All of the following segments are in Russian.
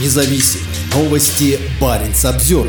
независим. Новости Баренц обзор.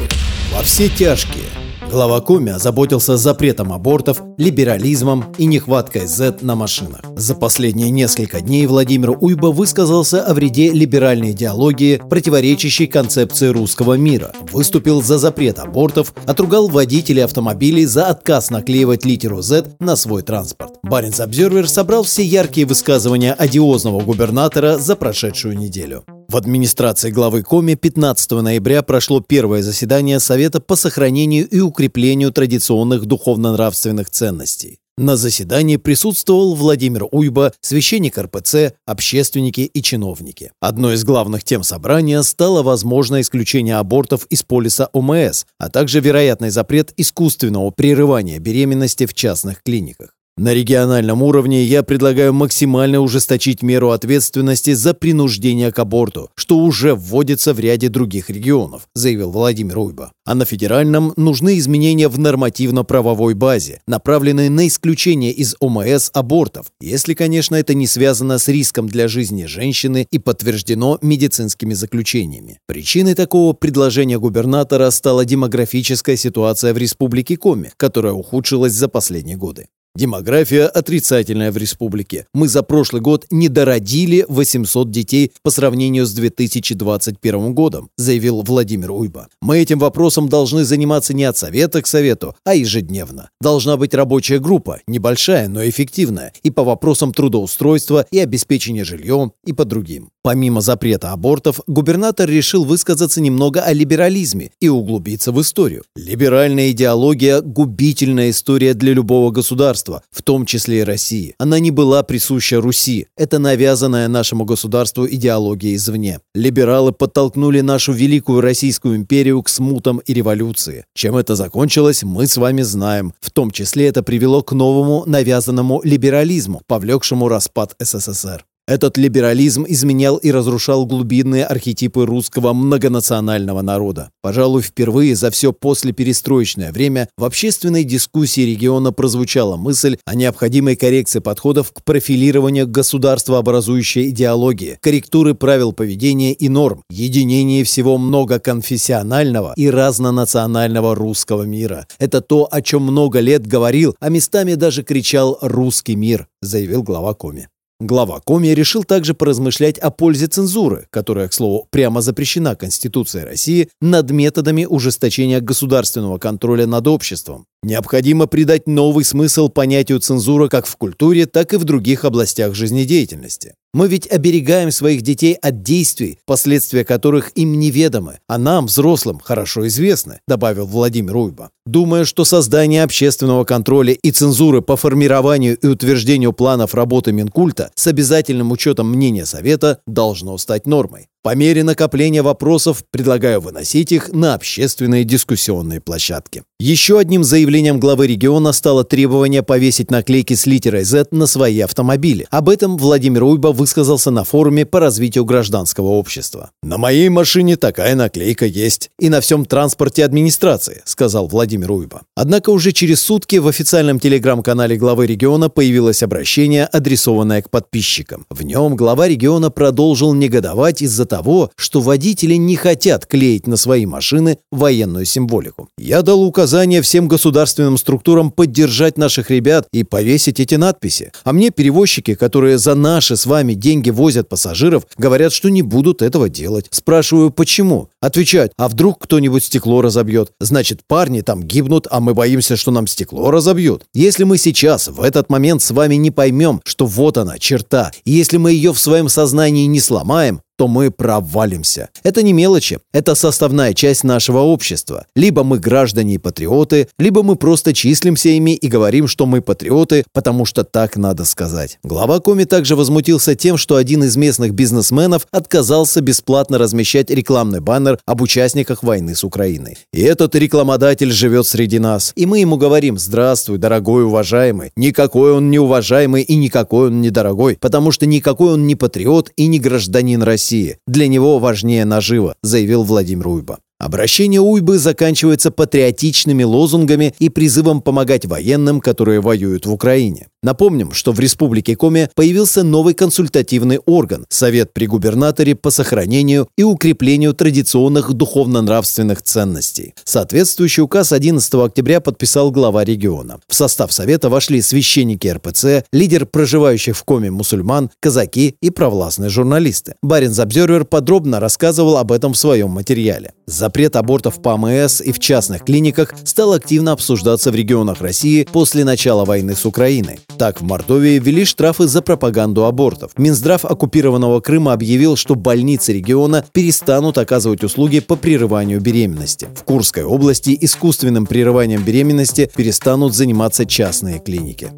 Во все тяжкие. Глава Коми озаботился запретом абортов, либерализмом и нехваткой Z на машинах. За последние несколько дней Владимир Уйба высказался о вреде либеральной идеологии, противоречащей концепции русского мира, выступил за запрет абортов, отругал водителей автомобилей за отказ наклеивать литеру Z на свой транспорт. Баренц Обзервер собрал все яркие высказывания одиозного губернатора за прошедшую неделю. В администрации главы Коми 15 ноября прошло первое заседание Совета по сохранению и укреплению традиционных духовно-нравственных ценностей. На заседании присутствовал Владимир Уйба, священник РПЦ, общественники и чиновники. Одной из главных тем собрания стало возможное исключение абортов из полиса ОМС, а также вероятный запрет искусственного прерывания беременности в частных клиниках. На региональном уровне я предлагаю максимально ужесточить меру ответственности за принуждение к аборту, что уже вводится в ряде других регионов, заявил Владимир Уйба. А на федеральном нужны изменения в нормативно-правовой базе, направленные на исключение из ОМС абортов, если, конечно, это не связано с риском для жизни женщины и подтверждено медицинскими заключениями. Причиной такого предложения губернатора стала демографическая ситуация в Республике Коми, которая ухудшилась за последние годы. Демография отрицательная в республике. Мы за прошлый год не дородили 800 детей по сравнению с 2021 годом, заявил Владимир Уйба. Мы этим вопросом должны заниматься не от совета к совету, а ежедневно. Должна быть рабочая группа, небольшая, но эффективная, и по вопросам трудоустройства, и обеспечения жильем, и по другим. Помимо запрета абортов, губернатор решил высказаться немного о либерализме и углубиться в историю. Либеральная идеология – губительная история для любого государства государства, в том числе и России. Она не была присуща Руси. Это навязанная нашему государству идеология извне. Либералы подтолкнули нашу великую Российскую империю к смутам и революции. Чем это закончилось, мы с вами знаем. В том числе это привело к новому навязанному либерализму, повлекшему распад СССР. Этот либерализм изменял и разрушал глубинные архетипы русского многонационального народа. Пожалуй, впервые за все послеперестроечное время в общественной дискуссии региона прозвучала мысль о необходимой коррекции подходов к профилированию государствообразующей идеологии, корректуры правил поведения и норм, единении всего многоконфессионального и разнонационального русского мира. Это то, о чем много лет говорил, а местами даже кричал «русский мир», заявил глава Коми. Глава Коми решил также поразмышлять о пользе цензуры, которая, к слову, прямо запрещена Конституцией России, над методами ужесточения государственного контроля над обществом. Необходимо придать новый смысл понятию цензура как в культуре, так и в других областях жизнедеятельности. Мы ведь оберегаем своих детей от действий, последствия которых им неведомы, а нам, взрослым, хорошо известны, добавил Владимир Уйба. Думая, что создание общественного контроля и цензуры по формированию и утверждению планов работы Минкульта с обязательным учетом мнения Совета должно стать нормой. По мере накопления вопросов предлагаю выносить их на общественные дискуссионные площадки. Еще одним заявлением главы региона стало требование повесить наклейки с литерой Z на свои автомобили. Об этом Владимир Уйба высказался на форуме по развитию гражданского общества. «На моей машине такая наклейка есть. И на всем транспорте администрации», — сказал Владимир Уйба. Однако уже через сутки в официальном телеграм-канале главы региона появилось обращение, адресованное к подписчикам. В нем глава региона продолжил негодовать из-за того, что водители не хотят клеить на свои машины военную символику. Я дал указание всем государственным структурам поддержать наших ребят и повесить эти надписи. А мне перевозчики, которые за наши с вами деньги возят пассажиров, говорят, что не будут этого делать. Спрашиваю, почему? Отвечают, а вдруг кто-нибудь стекло разобьет? Значит, парни там гибнут, а мы боимся, что нам стекло разобьют. Если мы сейчас, в этот момент с вами не поймем, что вот она, черта, и если мы ее в своем сознании не сломаем, то мы провалимся. Это не мелочи, это составная часть нашего общества. Либо мы граждане и патриоты, либо мы просто числимся ими и говорим, что мы патриоты, потому что так надо сказать. Глава Коми также возмутился тем, что один из местных бизнесменов отказался бесплатно размещать рекламный баннер об участниках войны с Украиной. И этот рекламодатель живет среди нас. И мы ему говорим «Здравствуй, дорогой уважаемый». Никакой он не уважаемый и никакой он не дорогой, потому что никакой он не патриот и не гражданин России. России. Для него важнее нажива, заявил Владимир Уйба. Обращение Уйбы заканчивается патриотичными лозунгами и призывом помогать военным, которые воюют в Украине. Напомним, что в Республике Коми появился новый консультативный орган – Совет при губернаторе по сохранению и укреплению традиционных духовно-нравственных ценностей. Соответствующий указ 11 октября подписал глава региона. В состав Совета вошли священники РПЦ, лидер проживающих в Коме мусульман, казаки и провластные журналисты. Баринс Обзервер подробно рассказывал об этом в своем материале. Запрет абортов по АМС и в частных клиниках стал активно обсуждаться в регионах России после начала войны с Украиной. Так, в Мордовии ввели штрафы за пропаганду абортов. Минздрав оккупированного Крыма объявил, что больницы региона перестанут оказывать услуги по прерыванию беременности. В Курской области искусственным прерыванием беременности перестанут заниматься частные клиники.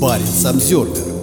Парень Самсервер